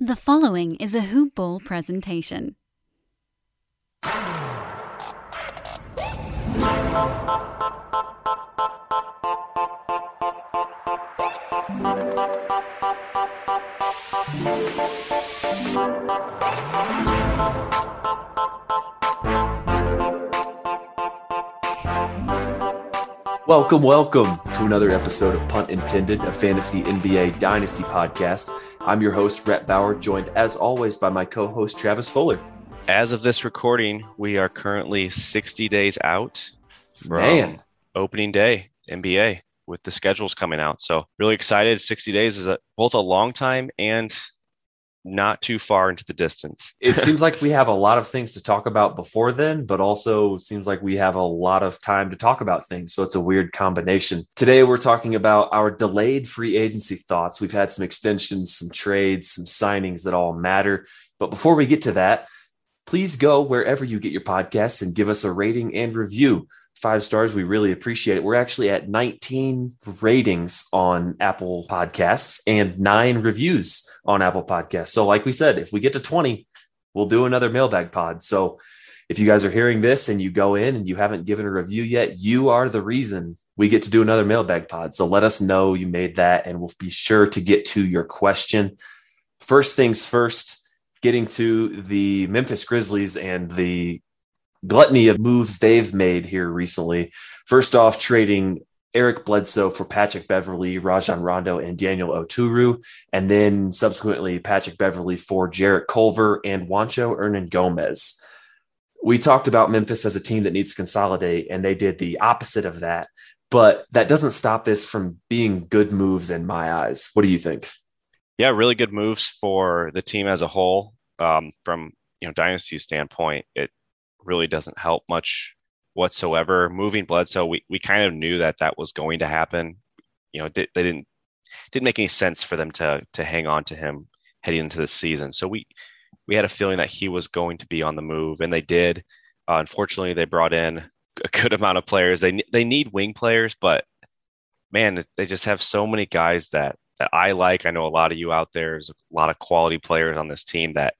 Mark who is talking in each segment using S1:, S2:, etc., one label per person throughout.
S1: The following is a Hoop Ball presentation.
S2: Welcome, welcome to another episode of Punt Intended, a fantasy NBA dynasty podcast. I'm your host, Rhett Bauer, joined as always by my co host, Travis Fuller.
S3: As of this recording, we are currently 60 days out from
S2: Man.
S3: opening day NBA with the schedules coming out. So, really excited. 60 days is a, both a long time and not too far into the distance.
S2: It seems like we have a lot of things to talk about before then, but also seems like we have a lot of time to talk about things. So it's a weird combination. Today, we're talking about our delayed free agency thoughts. We've had some extensions, some trades, some signings that all matter. But before we get to that, please go wherever you get your podcasts and give us a rating and review. Five stars, we really appreciate it. We're actually at 19 ratings on Apple Podcasts and nine reviews on Apple Podcasts. So, like we said, if we get to 20, we'll do another mailbag pod. So, if you guys are hearing this and you go in and you haven't given a review yet, you are the reason we get to do another mailbag pod. So, let us know you made that and we'll be sure to get to your question. First things first, getting to the Memphis Grizzlies and the gluttony of moves they've made here recently. First off, trading Eric Bledsoe for Patrick Beverley, Rajon Rondo, and Daniel Oturu, and then subsequently Patrick Beverley for Jarrett Culver and Juancho Hernangomez. We talked about Memphis as a team that needs to consolidate, and they did the opposite of that. But that doesn't stop this from being good moves in my eyes. What do you think?
S3: Yeah, really good moves for the team as a whole. Um, from you know dynasty standpoint, it really doesn't help much whatsoever. Moving Bledsoe, we, we kind of knew that that was going to happen. You know, they, they didn't didn't make any sense for them to to hang on to him heading into the season. So we we had a feeling that he was going to be on the move, and they did. Uh, unfortunately, they brought in a good amount of players. They they need wing players, but man, they just have so many guys that that I like. I know a lot of you out there. There's a lot of quality players on this team that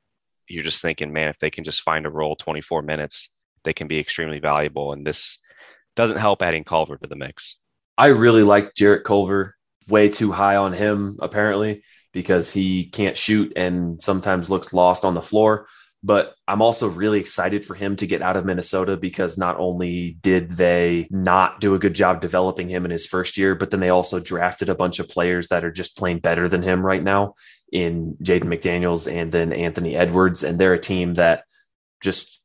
S3: you're just thinking, man, if they can just find a role 24 minutes, they can be extremely valuable. And this doesn't help adding Culver to the mix.
S2: I really like Jarrett Culver. Way too high on him, apparently, because he can't shoot and sometimes looks lost on the floor. But I'm also really excited for him to get out of Minnesota because not only did they not do a good job developing him in his first year, but then they also drafted a bunch of players that are just playing better than him right now in Jaden McDaniels and then Anthony Edwards. And they're a team that just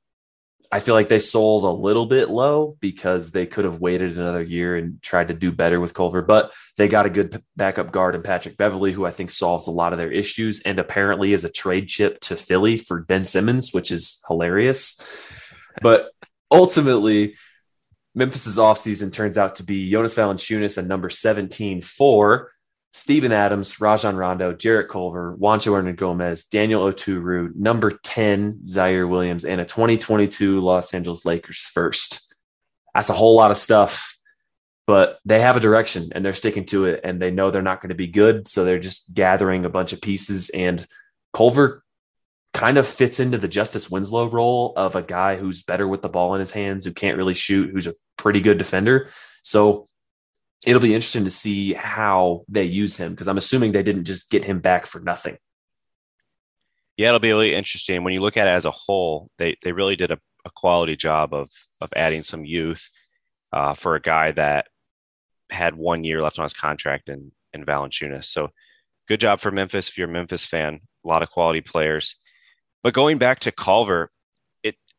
S2: I feel like they sold a little bit low because they could have waited another year and tried to do better with Culver, but they got a good backup guard in Patrick Beverley, who I think solves a lot of their issues and apparently is a trade chip to Philly for Ben Simmons, which is hilarious. But ultimately, Memphis's offseason turns out to be Jonas Valanciunas and number 17 for Steven Adams, Rajon Rondo, Jarrett Culver, Juancho Hernangomez, Daniel Oturu, number 10, Ziaire Williams, and a 2022 Los Angeles Lakers first. That's a whole lot of stuff, but they have a direction and they're sticking to it and they know they're not going to be good. So they're just gathering a bunch of pieces. And Culver kind of fits into the Justice Winslow role of a guy who's better with the ball in his hands, who can't really shoot, who's a pretty good defender. So it'll be interesting to see how they use him because I'm assuming they didn't just get him back for nothing.
S3: Yeah, it'll be really interesting when you look at it as a whole. They they really did a, a quality job of of adding some youth uh, for a guy that had one year left on his contract in in Valanciunas. So good job for Memphis. If you're a Memphis fan, a lot of quality players. But going back to Culver,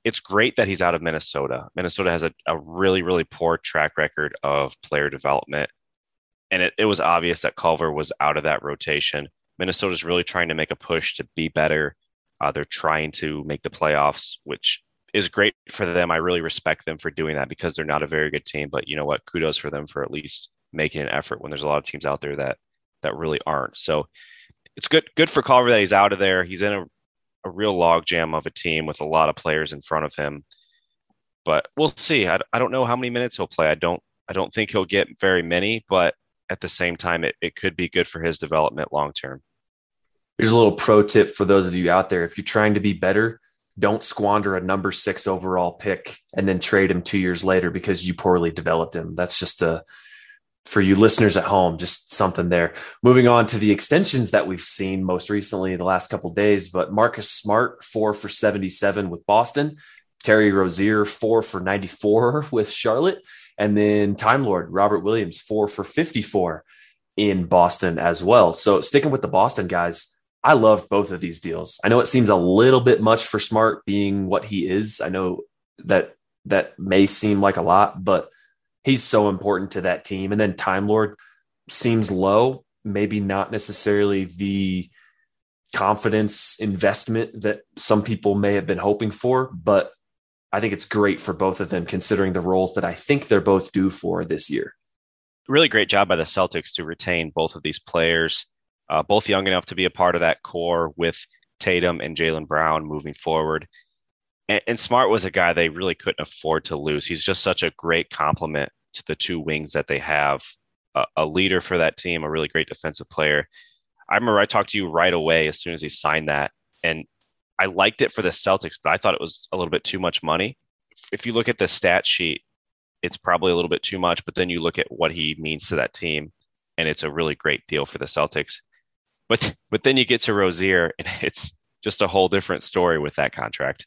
S3: it's great that he's out of Minnesota. Minnesota has a, a really, really poor track record of player development. And it, it was obvious that Culver was out of that rotation. Minnesota's really trying to make a push to be better. Uh, they're trying to make the playoffs, which is great for them. I really respect them for doing that because they're not a very good team. But you know what? Kudos for them for at least making an effort when there's a lot of teams out there that that really aren't. So it's good good for Culver that he's out of there. He's in a a real logjam of a team with a lot of players in front of him. But we'll see. I, I don't know how many minutes he'll play. I don't I don't think he'll get very many, but at the same time, it, it could be good for his development long term.
S2: Here's a little pro tip for those of you out there. If you're trying to be better, don't squander a number six overall pick and then trade him two years later because you poorly developed him. That's just a for you listeners at home, just something there. Moving on to the extensions that we've seen most recently in the last couple days, but Marcus Smart, four for 77 with Boston, Terry Rozier, four for 94 with Charlotte, and then Time Lord Robert Williams, four for 54 in Boston as well. So sticking with the Boston guys, I love both of these deals. I know it seems a little bit much for Smart being what he is. I know that that may seem like a lot, but he's so important to that team. And then Time Lord seems low, maybe not necessarily the confidence investment that some people may have been hoping for, but I think it's great for both of them considering the roles that I think they're both due for this year.
S3: Really great job by the Celtics to retain both of these players, uh, both young enough to be a part of that core with Tatum and Jaylen Brown moving forward. And, and Smart was a guy they really couldn't afford to lose. He's just such a great complement to the two wings that they have a, a leader for that team, a really great defensive player. I remember I talked to you right away as soon as he signed that. And I liked it for the Celtics, but I thought it was a little bit too much money. If you look at the stat sheet, it's probably a little bit too much, but then you look at what he means to that team, and it's a really great deal for the Celtics. But but then you get to Rozier, and it's just a whole different story with that contract.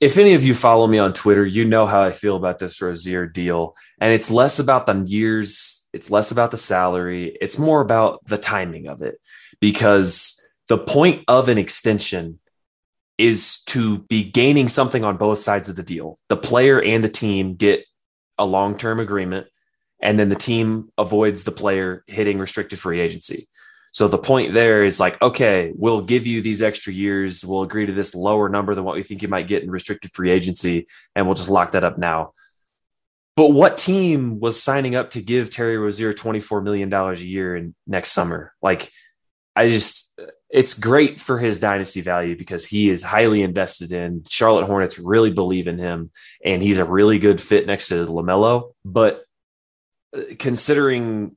S2: If any of you follow me on Twitter, you know how I feel about this Rozier deal. And it's less about the years, it's less about the salary, it's more about the timing of it. Because the point of an extension is to be gaining something on both sides of the deal. The player and the team get a long term agreement, and then the team avoids the player hitting restricted free agency. So the point there is like, okay, we'll give you these extra years. We'll agree to this lower number than what we think you might get in restricted free agency, and we'll just lock that up now. But what team was signing up to give Terry Rozier $24 million a year in next summer? Like, I just, it's great for his dynasty value because he is highly invested in. Charlotte Hornets really believe in him, and he's a really good fit next to LaMelo. But uh, considering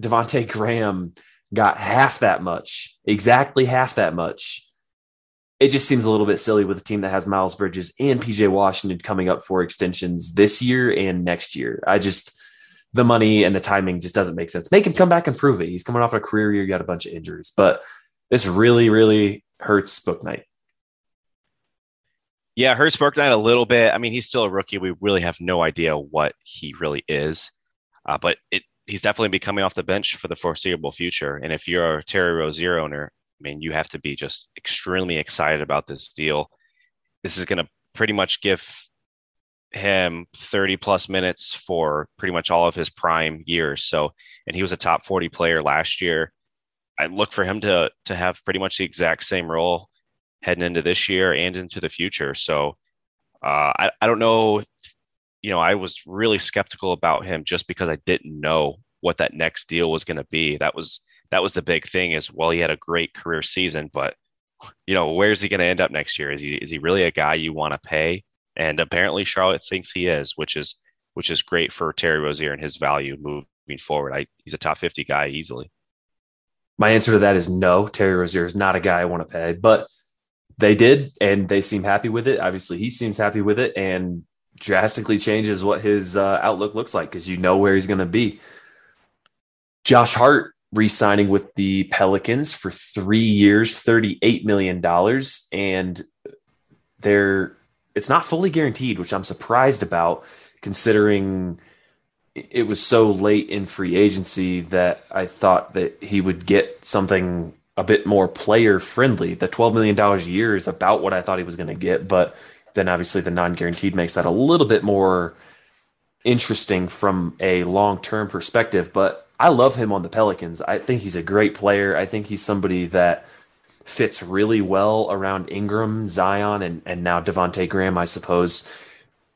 S2: Devonte Graham got half that much, exactly half that much. It just seems a little bit silly with a team that has Miles Bridges and PJ Washington coming up for extensions this year and next year. I just, the money and the timing just doesn't make sense. Make him come back and prove it. He's coming off a career year, got a bunch of injuries, but this really, really hurts Bouknight.
S3: Yeah, hurts Bouknight a little bit. I mean, he's still a rookie. We really have no idea what he really is. Uh, but it he's definitely be coming off the bench for the foreseeable future. And if you're a Terry Rozier owner, I mean, you have to be just extremely excited about this deal. This is going to pretty much give him 30 plus minutes for pretty much all of his prime years. So, and he was a top 40 player last year. I look for him to to have pretty much the exact same role heading into this year and into the future. So, uh, I I don't know you know, I was really skeptical about him just because I didn't know what that next deal was going to be. That was that was the big thing. Is well, he had a great career season, but you know, where's he going to end up next year? Is he is he really a guy you want to pay? And apparently, Charlotte thinks he is, which is which is great for Terry Rozier and his value moving forward. I, he's a top fifty guy easily.
S2: My answer to that is no. Terry Rozier is not a guy I want to pay, but they did, and they seem happy with it. Obviously, he seems happy with it, and drastically changes what his uh, outlook looks like because you know where he's going to be. Josh Hart re-signing with the Pelicans for three years, $38 million. And they're it's not fully guaranteed, which I'm surprised about considering it was so late in free agency that I thought that he would get something a bit more player friendly. The $12 million a year is about what I thought he was going to get, but then obviously the non-guaranteed makes that a little bit more interesting from a long-term perspective. But I love him on the Pelicans. I think he's a great player. I think he's somebody that fits really well around Ingram, Zion, and, and now Devonte Graham, I suppose,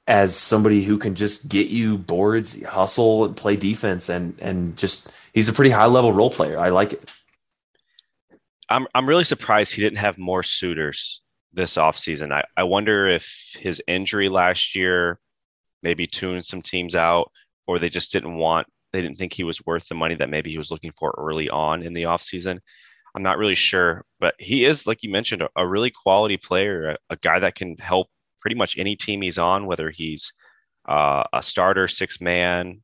S2: as somebody who can just get you boards, hustle, and play defense, and and just he's a pretty high level role player. I like it.
S3: I'm I'm really surprised he didn't have more suitors this offseason. I, I wonder if his injury last year maybe tuned some teams out, or they just didn't want they didn't think he was worth the money that maybe he was looking for early on in the offseason. I'm not really sure, but he is, like you mentioned, a, a really quality player, a, a, guy that can help pretty much any team he's on, whether he's uh, a starter, six man,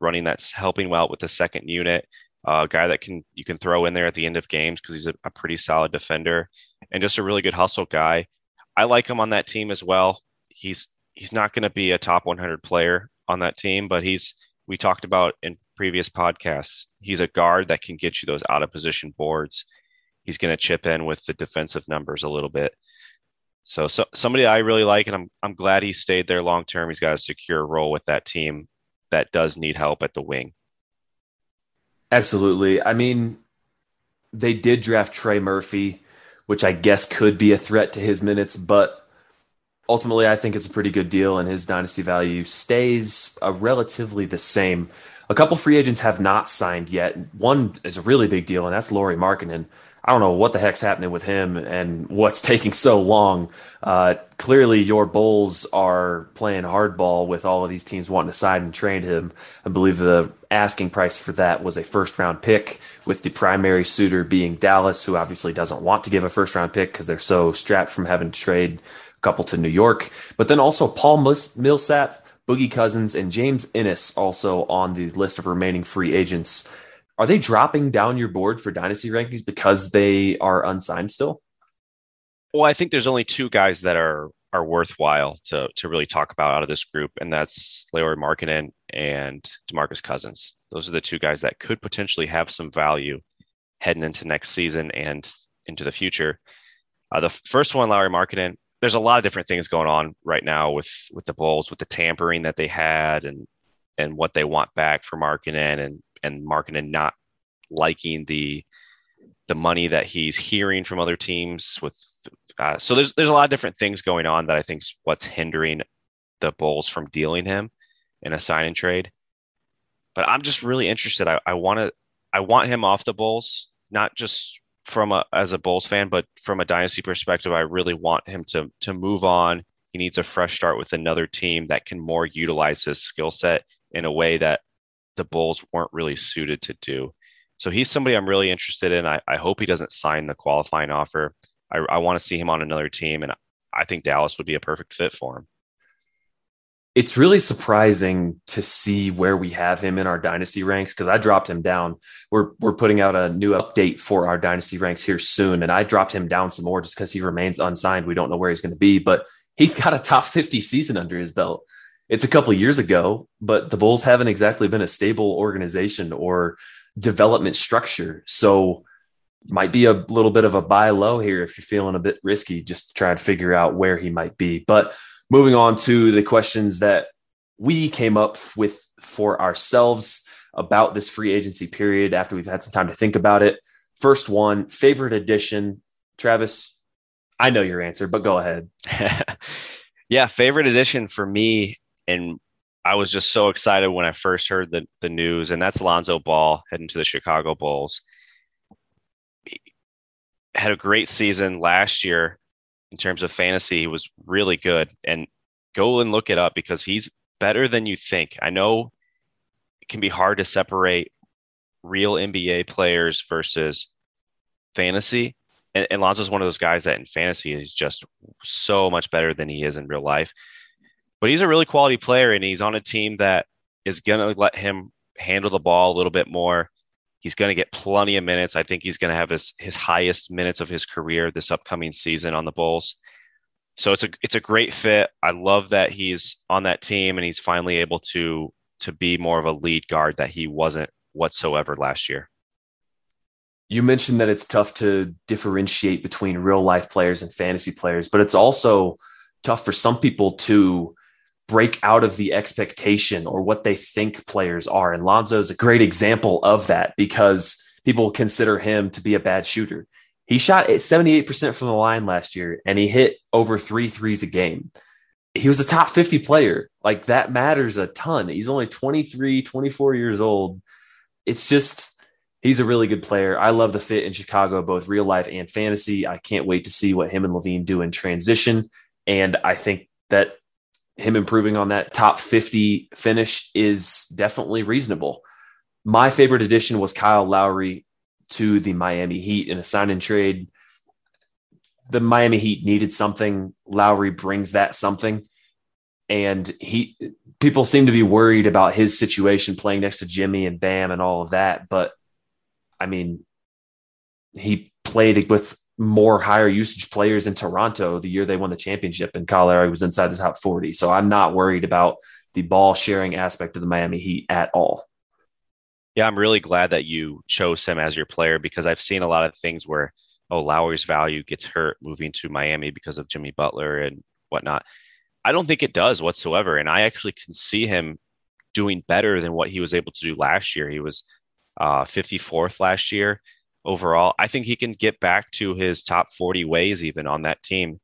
S3: running that's helping well with the second unit, uh, a guy that can you can throw in there at the end of games because he's a, a pretty solid defender and just a really good hustle guy. I like him on that team as well. He's he's not going to be a top 100 player on that team, but he's we talked about in previous podcasts. He's a guard that can get you those out of position boards. He's going to chip in with the defensive numbers a little bit. So, so somebody I really like, and I'm I'm glad he stayed there long term. He's got a secure role with that team that does need help at the wing.
S2: Absolutely. I mean, they did draft Trey Murphy, which I guess could be a threat to his minutes, but ultimately, I think it's a pretty good deal, and his dynasty value stays uh, relatively the same. A couple free agents have not signed yet. One is a really big deal, and that's Lauri Markkanen. I don't know what the heck's happening with him and what's taking so long. Uh, clearly, your Bulls are playing hardball with all of these teams wanting to sign and trade him. I believe the asking price for that was a first round pick, with the primary suitor being Dallas, who obviously doesn't want to give a first round pick because they're so strapped from having to trade a couple to New York. But then also Paul Millsap, Boogie Cousins, and James Ennis also on the list of remaining free agents. Are they dropping down your board for dynasty rankings because they are unsigned still?
S3: Well, I think there's only two guys that are are worthwhile to to really talk about out of this group, and that's Lauri Markkanen and Demarcus Cousins. Those are the two guys that could potentially have some value heading into next season and into the future. Uh, the first one, Lauri Markkanen, there's a lot of different things going on right now with with the Bulls, with the tampering that they had, and and what they want back for Markkanen, and and Markkanen not liking the the money that he's hearing from other teams. With uh, so there's there's a lot of different things going on that I think is what's hindering the Bulls from dealing him in a sign and trade. But I'm just really interested. I, I want to I want him off the Bulls, not just from a as a Bulls fan, but from a dynasty perspective. I really want him to to move on. He needs a fresh start with another team that can more utilize his skill set in a way that the Bulls weren't really suited to do. So he's somebody I'm really interested in. I, I hope he doesn't sign the qualifying offer. I, I want to see him on another team, and I think Dallas would be a perfect fit for him.
S2: It's really surprising to see where we have him in our dynasty ranks because I dropped him down. We're we're putting out a new update for our dynasty ranks here soon, and I dropped him down some more just because he remains unsigned. We don't know where he's going to be, but he's got a top 50 season under his belt it's a couple years ago, but the Bulls haven't exactly been a stable organization or development structure. So might be a little bit of a buy low here if you're feeling a bit risky, just trying to figure out where he might be. But moving on to the questions that we came up with for ourselves about this free agency period after we've had some time to think about it. First one, favorite addition. Travis, I know your answer, but go ahead.
S3: yeah, favorite addition for me and I was just so excited when I first heard the, the news, and that's Lonzo Ball heading to the Chicago Bulls. He had a great season last year in terms of fantasy. He was really good, and go and look it up because he's better than you think. I know it can be hard to separate real NBA players versus fantasy. And, and Lonzo's one of those guys that in fantasy is just so much better than he is in real life but he's a really quality player and he's on a team that is going to let him handle the ball a little bit more. He's going to get plenty of minutes. I think he's going to have his his highest minutes of his career this upcoming season on the Bulls. So it's a it's a great fit. I love that he's on that team and he's finally able to to be more of a lead guard that he wasn't whatsoever last year.
S2: You mentioned that it's tough to differentiate between real life players and fantasy players, but it's also tough for some people to break out of the expectation or what they think players are. And Lonzo is a great example of that because people consider him to be a bad shooter. He shot 78% from the line last year and he hit over three threes a game. He was a top 50 player. Like that matters a ton. He's only 23, 24 years old. It's just, he's a really good player. I love the fit in Chicago, both real life and fantasy. I can't wait to see what him and LaVine do in transition. And I think that him improving on that top 50 finish is definitely reasonable. My favorite addition was Kyle Lowry to the Miami Heat in a sign and trade. The Miami Heat needed something. Lowry brings that something. And he people seem to be worried about his situation playing next to Jimmy and Bam and all of that. But I mean, he played with more higher usage players in Toronto the year they won the championship, and Lowry was inside the top 40. So I'm not worried about the ball sharing aspect of the Miami Heat at all.
S3: Yeah, I'm really glad that you chose him as your player because I've seen a lot of things where, oh, Lowry's value gets hurt moving to Miami because of Jimmy Butler and whatnot. I don't think it does whatsoever. And I actually can see him doing better than what he was able to do last year. He was uh, 54th last year overall. I think he can get back to his top 40 ways even on that team.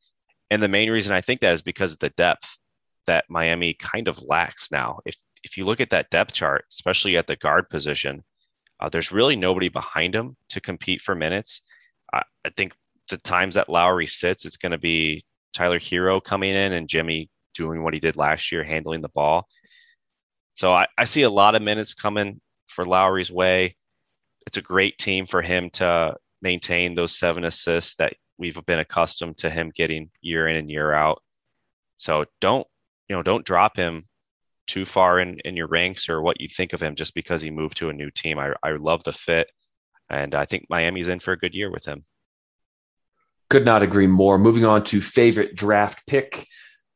S3: And the main reason I think that is because of the depth that Miami kind of lacks now. If if you look at that depth chart, especially at the guard position, uh, there's really nobody behind him to compete for minutes. I think the times that Lowry sits, it's going to be Tyler Herro coming in and Jimmy doing what he did last year, handling the ball. So I, I see a lot of minutes coming for Lowry's way it's a great team for him to maintain those seven assists that we've been accustomed to him getting year in and year out. So don't you know don't drop him too far in in your ranks or what you think of him just because he moved to a new team. I I love the fit, and I think Miami's in for a good year with him.
S2: Could not agree more. Moving on to favorite draft pick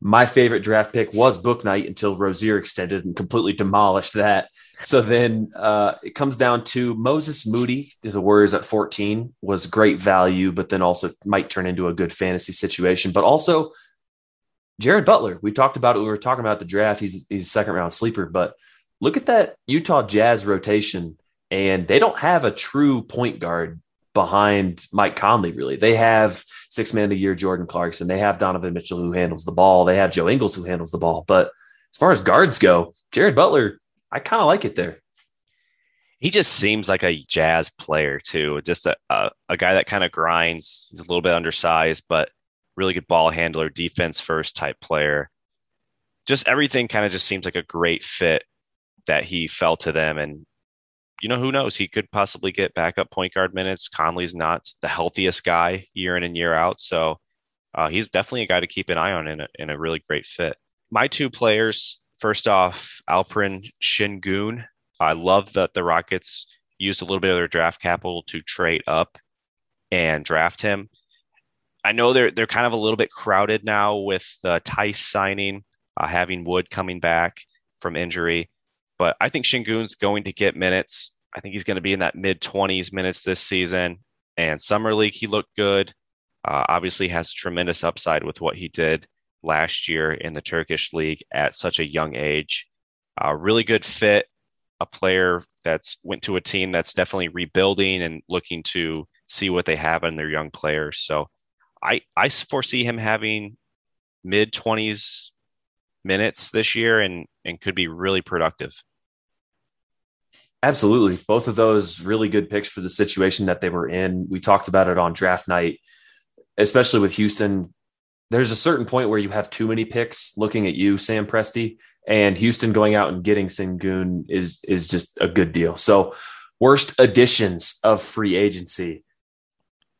S2: my favorite draft pick was Bouknight until Rozier extended and completely demolished that. So then uh, it comes down to Moses Moody. The Warriors at 14 was great value, but then also might turn into a good fantasy situation. But also Jared Butler. We talked about it. We were talking about the draft. He's he's second round sleeper, but look at that Utah Jazz rotation, and they don't have a true point guard behind Mike Conley, really. They have six man a year Jordan Clarkson. They have Donovan Mitchell who handles the ball. They have Joe Ingles who handles the ball. But as far as guards go, Jared Butler, I kind of like it there.
S3: He just seems like a jazz player too. Just a, a, a guy that kind of grinds. He's a little bit undersized, but really good ball handler, defense first type player. Just everything kind of just seems like a great fit that he fell to them. And you know, who knows? He could possibly get backup point guard minutes. Conley's not the healthiest guy year in and year out. So uh, he's definitely a guy to keep an eye on in a, in a really great fit. My two players, first off, Alperen Sengun. I love that the Rockets used a little bit of their draft capital to trade up and draft him. I know they're they're kind of a little bit crowded now with the Theis signing, uh, having Wood coming back from injury. But I think Sengun's going to get minutes. I think he's going to be in that mid 20s minutes this season. And Summer League, he looked good. Uh, obviously, has tremendous upside with what he did last year in the Turkish league at such a young age. Uh, really good fit, a player that's went to a team that's definitely rebuilding and looking to see what they have in their young players. So I I foresee him having mid 20s minutes this year and and could be really productive.
S2: Absolutely. Both of those really good picks for the situation that they were in. We talked about it on draft night, especially with Houston. There's a certain point where you have too many picks looking at you, Sam Presti, and Houston going out and getting Sengun is is just a good deal. So, worst additions of free agency.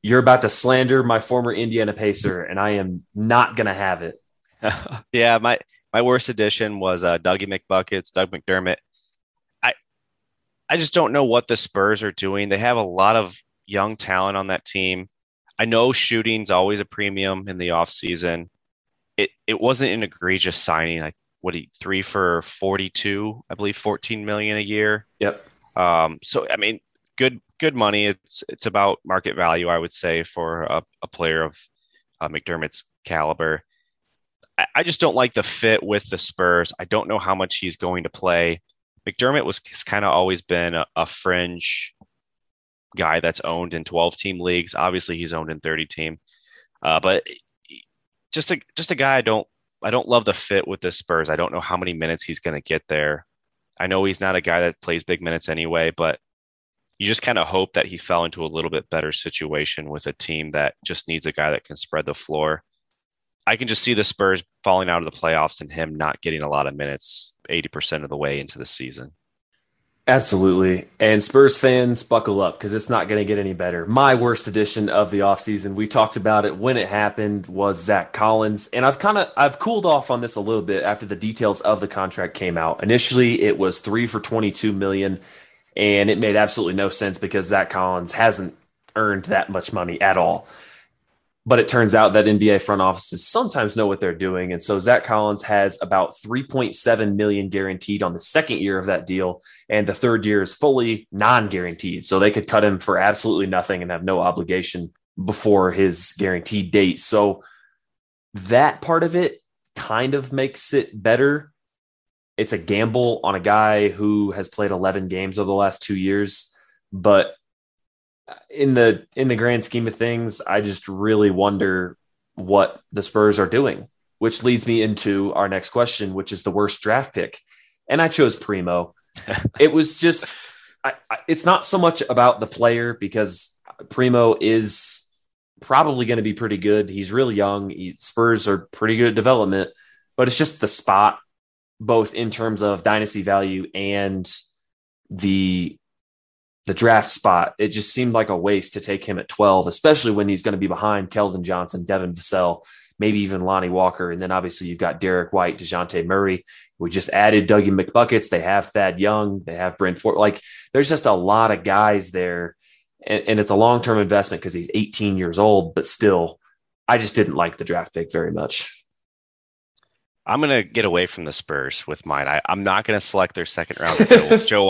S2: You're about to slander my former Indiana Pacer, and I am not going to have it.
S3: yeah, my my worst addition was uh, Dougie McBuckets, Doug McDermott. I I just don't know what the Spurs are doing. They have a lot of young talent on that team. I know shooting's always a premium in the offseason. It it wasn't an egregious signing. Like what he three for forty two, I believe fourteen million a year.
S2: Yep.
S3: Um, so I mean, good good money. It's it's about market value, I would say, for a, a player of uh, McDermott's caliber. I, just don't like the fit with the Spurs. I don't know how much he's going to play. McDermott was kind of always been a, a, fringe guy that's owned in 12 team leagues. Obviously, he's owned in 30 team, uh, but just a just a guy I don't I don't love the fit with the Spurs. I don't know how many minutes he's going to get there. I know he's not a guy that plays big minutes anyway, but you just kind of hope that he fell into a little bit better situation with a team that just needs a guy that can spread the floor. I can just see the Spurs falling out of the playoffs and him not getting a lot of minutes 80% of the way into the season.
S2: Absolutely. And Spurs fans, buckle up because it's not going to get any better. My worst edition of the offseason, we talked about it when it happened, was Zach Collins. And I've kind of I've cooled off on this a little bit after the details of the contract came out. Initially, it was three for 22 million, and it made absolutely no sense because Zach Collins hasn't earned that much money at all. But it turns out that NBA front offices sometimes know what they're doing. And so Zach Collins has about 3.7 million guaranteed on the second year of that deal. And the third year is fully non-guaranteed. So they could cut him for absolutely nothing and have no obligation before his guaranteed date. So that part of it kind of makes it better. It's a gamble on a guy who has played 11 games over the last two years, but in the in the grand scheme of things, I just really wonder what the Spurs are doing, which leads me into our next question, which is the worst draft pick. And I chose Primo. it was just I, I, it's not so much about the player because Primo is probably going to be pretty good. He's really young. He, Spurs are pretty good at development, but it's just the spot, both in terms of dynasty value and the the draft spot, it just seemed like a waste to take him at 12, especially when he's going to be behind Keldon Johnson, Devin Vassell, maybe even Lonnie Walker. And then obviously you've got Derrick White, DeJounte Murray. We just added Dougie McBuckets. They have Thad Young. They have Brent Ford. Like there's just a lot of guys there. And, and it's a long term investment because he's 18 years old, but still, I just didn't like the draft pick very much.
S3: I'm going to get away from the Spurs with mine. I, am not going to select their second round Joe, Joe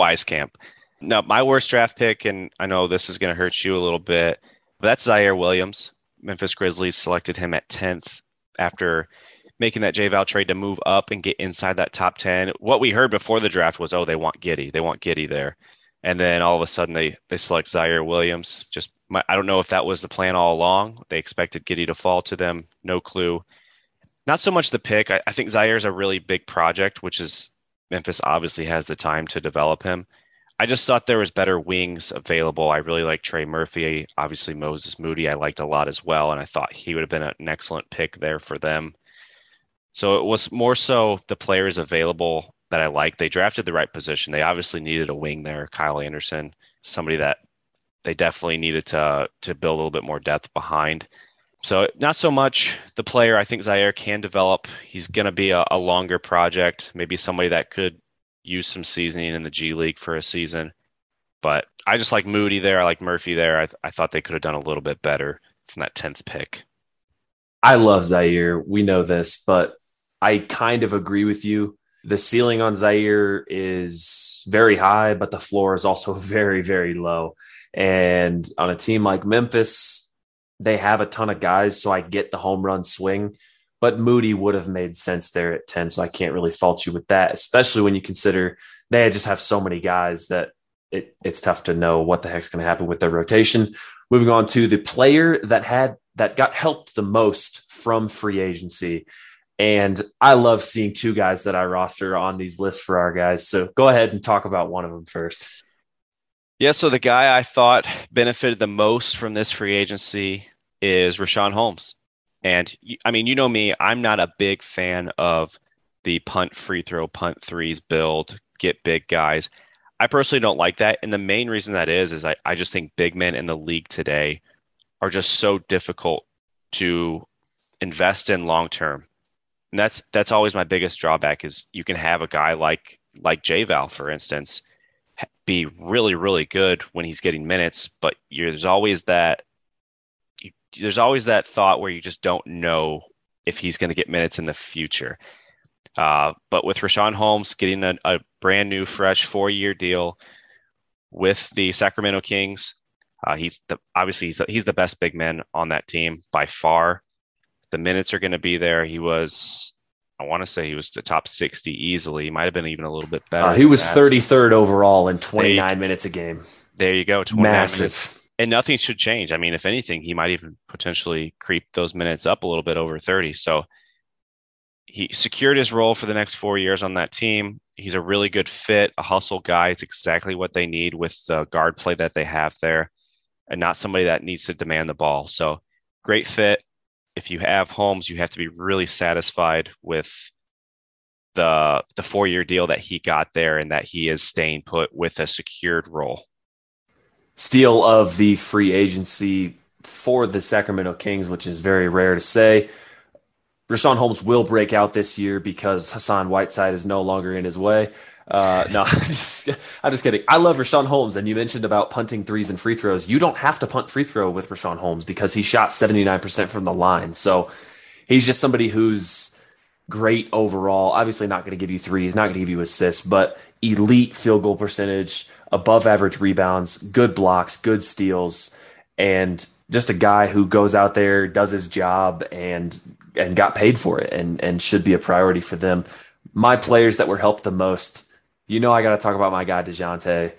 S3: Wieskamp. No, my worst draft pick, and I know this is going to hurt you a little bit, but that's Ziaire Williams. Memphis Grizzlies selected him at 10th after making that J Val trade to move up and get inside that top 10. What we heard before the draft was, oh, they want Giddey. They want Giddey there. And then all of a sudden they, they select Ziaire Williams. Just, my, I don't know if that was the plan all along. They expected Giddey to fall to them. No clue. Not so much the pick. I, I think Ziaire is a really big project, which is Memphis obviously has the time to develop him. I just thought there was better wings available. I really like Trey Murphy. Obviously, Moses Moody I liked a lot as well, and I thought he would have been an excellent pick there for them. So it was more so the players available that I like. They drafted the right position. They obviously needed a wing there, Kyle Anderson, somebody that they definitely needed to to build a little bit more depth behind. So not so much the player. I think Ziaire can develop. He's going to be a, a longer project, maybe somebody that could use some seasoning in the G League for a season. But I just like Moody there. I like Murphy there. I, I thought they could have done a little bit better from that 10th pick.
S2: I love Ziaire. We know this, but I kind of agree with you. The ceiling on Ziaire is very high, but the floor is also very, very low. And on a team like Memphis, they have a ton of guys. So I get the home run swing but Moody would have made sense there at 10. So I can't really fault you with that, especially when you consider they just have so many guys that it, it's tough to know what the heck's going to happen with their rotation. Moving on to the player that had that got helped the most from free agency. And I love seeing two guys that I roster on these lists for our guys. So go ahead and talk about one of them first.
S3: Yeah, so the guy I thought benefited the most from this free agency is Richaun Holmes. And I mean, you know me, I'm not a big fan of the punt free throw, punt threes build, get big guys. I personally don't like that. And the main reason that is, is I, I just think big men in the league today are just so difficult to invest in long term. And that's that's always my biggest drawback is you can have a guy like like J Val, for instance, be really, really good when he's getting minutes, but there's always that there's always that thought where you just don't know if he's going to get minutes in the future. Uh, but with Richaun Holmes getting a, a brand new, fresh four year deal with the Sacramento Kings, uh, he's the, obviously he's the, he's the best big man on that team by far. The minutes are going to be there. He was, I want to say he was the top 60 easily. He might have been even a little bit better.
S2: Uh, he was that. 33rd overall in 29 they, minutes a game
S3: There you go.
S2: Massive.
S3: Minutes. And nothing should change. I mean, if anything, he might even potentially creep those minutes up a little bit over 30. So he secured his role for the next four years on that team. He's a really good fit, a hustle guy. It's exactly what they need with the guard play that they have there, and not somebody that needs to demand the ball. So great fit. If you have Holmes, you have to be really satisfied with the the four year deal that he got there and that he is staying put with a secured role.
S2: Steal of the free agency for the Sacramento Kings, which is very rare to say. Richaun Holmes will break out this year because Hassan Whiteside is no longer in his way. Uh, no, I'm just, I'm just kidding. I love Richaun Holmes, and you mentioned about punting threes and free throws. You don't have to punt free throw with Richaun Holmes because he shot 79% from the line. So he's just somebody who's great overall. Obviously, not going to give you threes, not going to give you assists, but elite field goal percentage, above average rebounds, good blocks, good steals, and just a guy who goes out there, does his job, and and got paid for it, and and should be a priority for them. My players that were helped the most you know I got to talk about my guy Dejounte,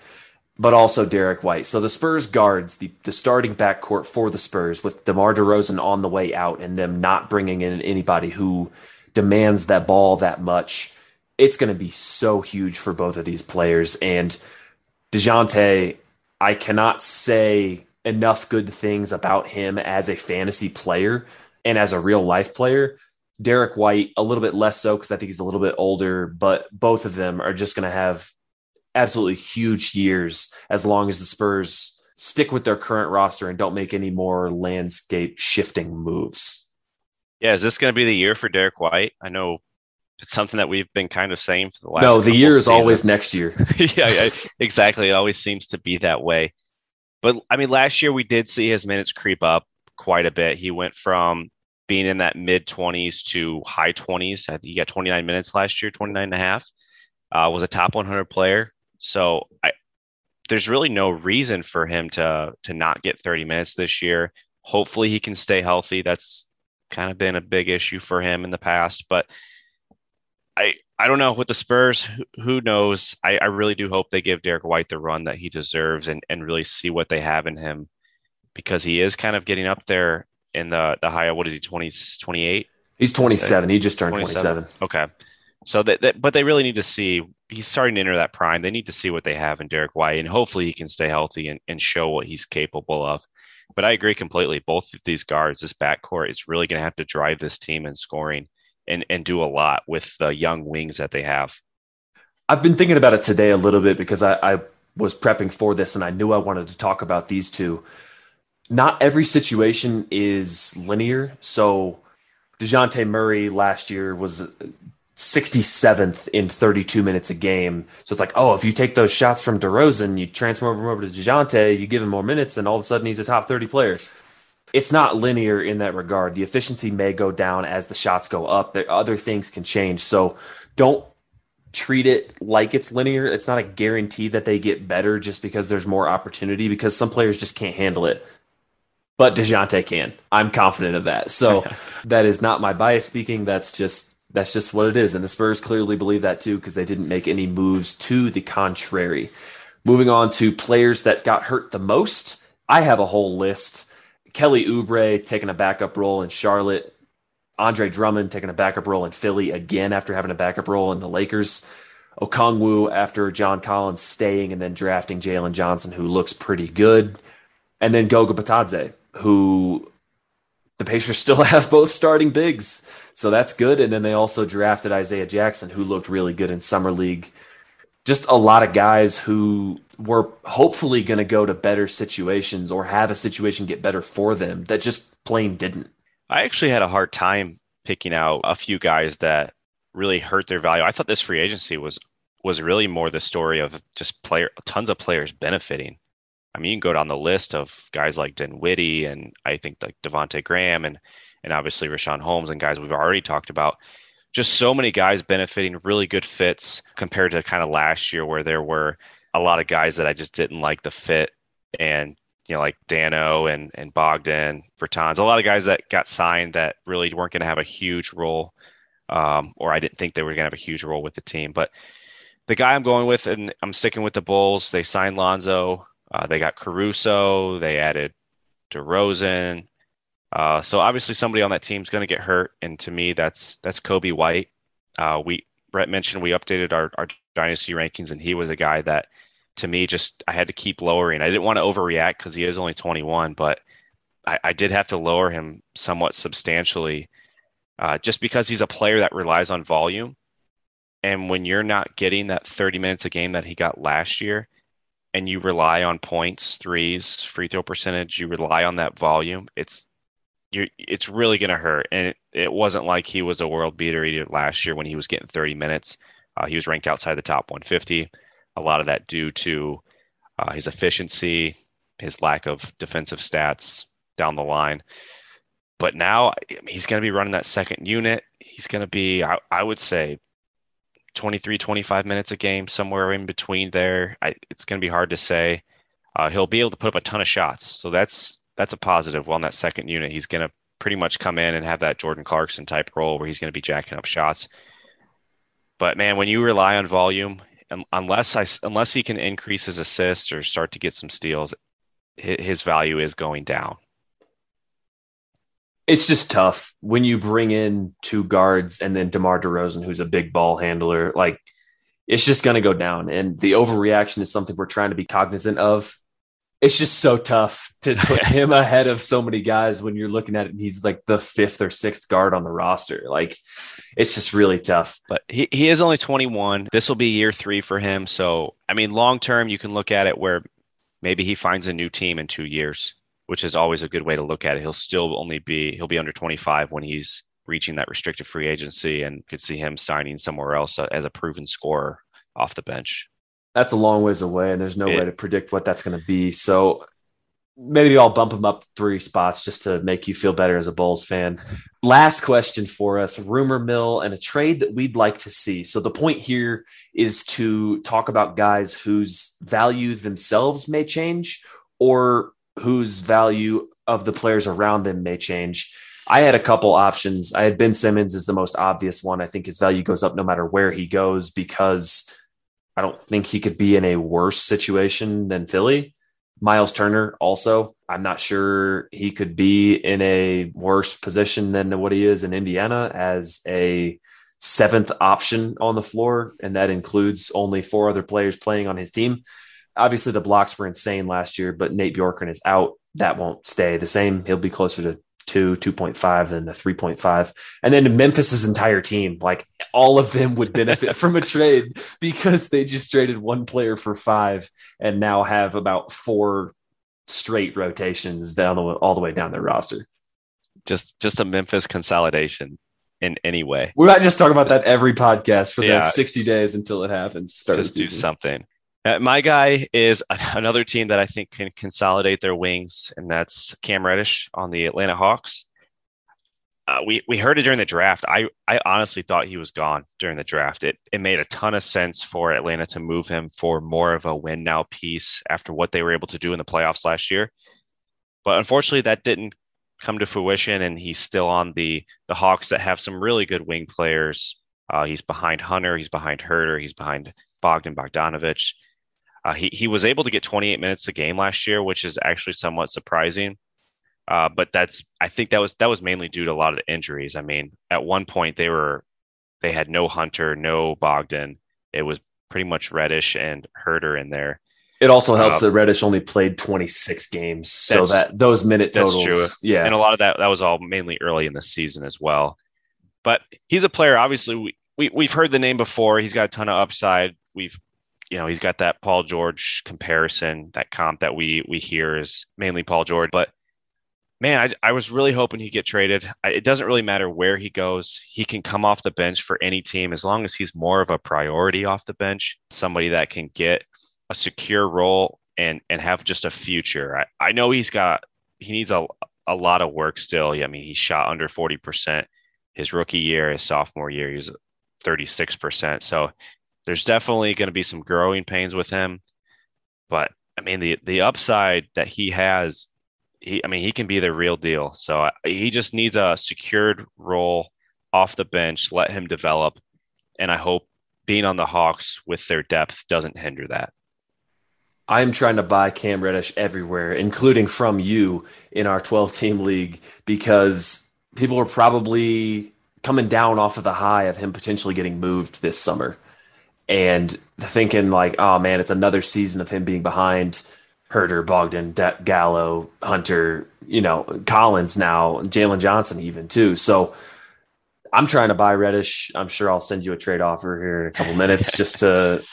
S2: but also Derrick White. So the Spurs guards the the starting backcourt for the Spurs with DeMar DeRozan on the way out and them not bringing in anybody who demands that ball that much. It's going to be so huge for both of these players and Dejounte. I cannot say enough good things about him as a fantasy player and as a real life player Derrick White, a little bit less so because I think he's a little bit older, but both of them are just going to have absolutely huge years as long as the Spurs stick with their current roster and don't make any more landscape shifting moves.
S3: Yeah, is this going to be the year for Derrick White? I know something that we've been kind of saying for the last.
S2: No, the year is
S3: seasons.
S2: always next year.
S3: yeah, exactly. It always seems to be that way. But I mean, last year we did see his minutes creep up quite a bit. He went from being in that mid 20s to high 20s. I he got 29 minutes last year, 29 and a half. Uh, was a top 100 player. So I, there's really no reason for him to to not get 30 minutes this year. Hopefully he can stay healthy. That's kind of been a big issue for him in the past, but I I don't know with the Spurs. Who, who knows? I, I really do hope they give Derrick White the run that he deserves and and really see what they have in him because he is kind of getting up there in the the high. What is he? 20, 28?
S2: He's 27. He just turned 27.
S3: 27. Okay. So that, that, but they really need to see. He's starting to enter that prime. They need to see what they have in Derrick White, and hopefully he can stay healthy and, and show what he's capable of. But I agree completely. Both of these guards, this backcourt, is really going to have to drive this team in scoring and and do a lot with the young wings that they have.
S2: I've been thinking about it today a little bit because I, I was prepping for this and I knew I wanted to talk about these two not every situation is linear. So DeJounte Murray last year was 67th in 32 minutes a game. So it's like, oh, if you take those shots from DeRozan, you transfer him over to DeJounte, you give him more minutes, and all of a sudden he's a top 30 player. It's not linear in that regard. The efficiency may go down as the shots go up. There, other things can change. So don't treat it like it's linear. It's not a guarantee that they get better just because there's more opportunity because some players just can't handle it but DeJounte can. I'm confident of that. So that is not my bias speaking. That's just that's just what it is. And the Spurs clearly believe that too because they didn't make any moves to the contrary. Moving on to players that got hurt the most, I have a whole list. Kelly Oubre taking a backup role in Charlotte. Andre Drummond taking a backup role in Philly again after having a backup role in the Lakers. Okongwu after John Collins staying and then drafting Jalen Johnson, who looks pretty good. And then Goga Bitadze, who the Pacers still have both starting bigs. So that's good. And then they also drafted Isaiah Jackson, who looked really good in Summer League. Just a lot of guys who were hopefully going to go to better situations or have a situation get better for them that just plain didn't.
S3: I actually had a hard time picking out a few guys that really hurt their value. I thought this free agency was was really more the story of just player tons of players benefiting. I mean, you can go down the list of guys like Dinwiddie and I think like Devonte Graham and and obviously Richaun Holmes and guys we've already talked about. Just so many guys benefiting really good fits compared to kind of last year where there were a lot of guys that I just didn't like the fit and you know like Dano and and Bogdan, Bertans, a lot of guys that got signed that really weren't going to have a huge role um, or I didn't think they were going to have a huge role with the team. But the guy I'm going with, and I'm sticking with the Bulls. They signed Lonzo Uh, they got Caruso. They added DeRozan. Uh, so obviously somebody on that team is going to get hurt, and to me, that's that's Coby White. Uh, we Brett mentioned we updated our, our dynasty rankings, and he was a guy that, to me, just I had to keep lowering. I didn't want to overreact because he is only 21, but I, I, did have to lower him somewhat substantially, uh, just because he's a player that relies on volume. And when you're not getting that 30 minutes a game that he got last year, and you rely on points, threes, free throw percentage, you rely on that volume, it's you it's really going to hurt. And it, it, wasn't like he was a world beater either last year when he was getting 30 minutes. Uh, he was ranked outside the top 150. A lot of that due to uh, his efficiency, his lack of defensive stats down the line. But now he's going to be running that second unit. He's going to be, I, I would say, 23, 25 minutes a game, somewhere in between there. I, it's going to be hard to say. Uh, he'll be able to put up a ton of shots, so that's that's a positive. Well, in that second unit, he's going to pretty much come in and have that Jordan Clarkson type role where he's going to be jacking up shots. But man, when you rely on volume, unless I unless he can increase his assists or start to get some steals, his value is going down.
S2: It's just tough when you bring in two guards and then DeMar DeRozan, who's a big ball handler. Like it's just going to go down, and the overreaction is something we're trying to be cognizant of it's just so tough to put him ahead of so many guys when you're looking at it. he's like the fifth or sixth guard on the roster. Like it's just really tough.
S3: But he, he is only 21. This will be year three for him. So, I mean, long term, you can look at it where maybe he finds a new team in two years, which is always a good way to look at it. He'll still only be, he'll be under 25 when he's reaching that restricted free agency and could see him signing somewhere else as a proven scorer off the bench
S2: that's a long ways away, and there's no way to predict what that's going to be. So maybe I'll bump him up three spots just to make you feel better as a Bulls fan. Last question for us rumor mill and a trade that we'd like to see. So the point here is to talk about guys whose value themselves may change or whose value of the players around them may change. I had a couple options. I had Ben Simmons is the most obvious one. I think his value goes up no matter where he goes because I don't think he could be in a worse situation than Philly. Miles Turner also, I'm not sure he could be in a worse position than what he is in Indiana as a seventh option on the floor, and that includes only four other players playing on his team. Obviously, the blocks were insane last year, but Nate Bjorkgren is out. That won't stay the same. He'll be closer to two, 2.5, then the 3.5. And then Memphis's entire team, like all of them would benefit from a trade because they just traded one player for five and now have about four straight rotations down the, all the way down their roster.
S3: Just just a Memphis consolidation in any way.
S2: We might just talk about that every podcast for the yeah, next 60 days until it happens.
S3: Start just do something. Uh, my guy is another team that I think can consolidate their wings, and that's Cam Reddish on the Atlanta Hawks. Uh, we we heard it during the draft. I I honestly thought he was gone during the draft. It it made a ton of sense for Atlanta to move him for more of a win now piece after what they were able to do in the playoffs last year. But unfortunately, that didn't come to fruition, and he's still on the the Hawks that have some really good wing players. Uh, he's behind Hunter, he's behind Huerter, he's behind Bogdan Bogdanovich. Uh, he he was able to get 28 minutes a game last year, which is actually somewhat surprising. Uh, but that's I think that was that was mainly due to a lot of the injuries. I mean, at one point they were they had no Hunter, no Bogdan. It was pretty much Reddish and Huerter in there.
S2: It also helps um, that Reddish only played 26 games, so that those minute totals,
S3: yeah, and a lot of that that was all mainly early in the season as well. But he's a player. Obviously, we, we we've heard the name before. He's got a ton of upside. We've you know, he's got that Paul George comparison, that comp that we we hear is mainly Paul George. But man, I, I was really hoping he'd get traded. I, it doesn't really matter where he goes. He can come off the bench for any team as long as he's more of a priority off the bench, somebody that can get a secure role and and have just a future. I, I know he's got he needs a a lot of work still. I mean, he shot under 40% his rookie year, his sophomore year, he was 36%. So there's definitely going to be some growing pains with him, but I mean the the upside that he has, he I mean he can be the real deal. So uh, he just needs a secured role off the bench, let him develop, and I hope being on the Hawks with their depth doesn't hinder that.
S2: I'm trying to buy Cam Reddish everywhere, including from you in our 12 team league, because people are probably coming down off of the high of him potentially getting moved this summer and thinking like, oh man, it's another season of him being behind Huerter, Bogdan, De- Gallo, Hunter, you know, Collins now, Jalen Johnson even too. So I'm trying to buy Reddish. I'm sure I'll send you a trade offer here in a couple minutes just to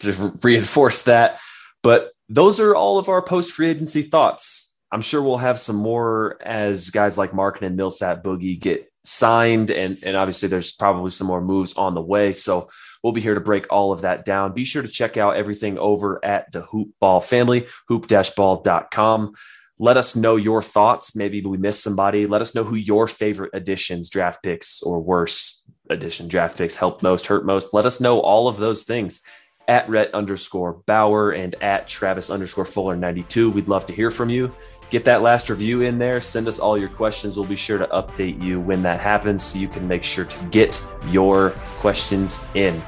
S2: to reinforce that. But those are all of our post free agency thoughts. I'm sure we'll have some more as guys like Mark and Millsap Boogie get signed, and and obviously there's probably some more moves on the way. So we'll be here to break all of that down. Be sure to check out everything over at the Hoop Ball family, hoop-ball.com. Let us know your thoughts. Maybe we missed somebody. Let us know who your favorite additions, draft picks, or worse addition draft picks helped most, hurt most. Let us know all of those things at Rhett underscore Bauer and at Travis underscore Fuller 92. We'd love to hear from you. Get that last review in there. Send us all your questions. We'll be sure to update you when that happens so you can make sure to get your questions in.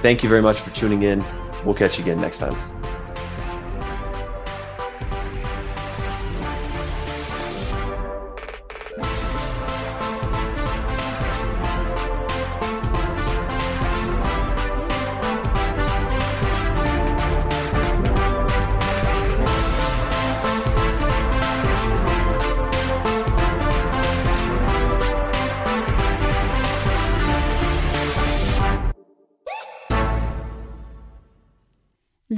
S2: Thank you very much for tuning in. We'll catch you again next time.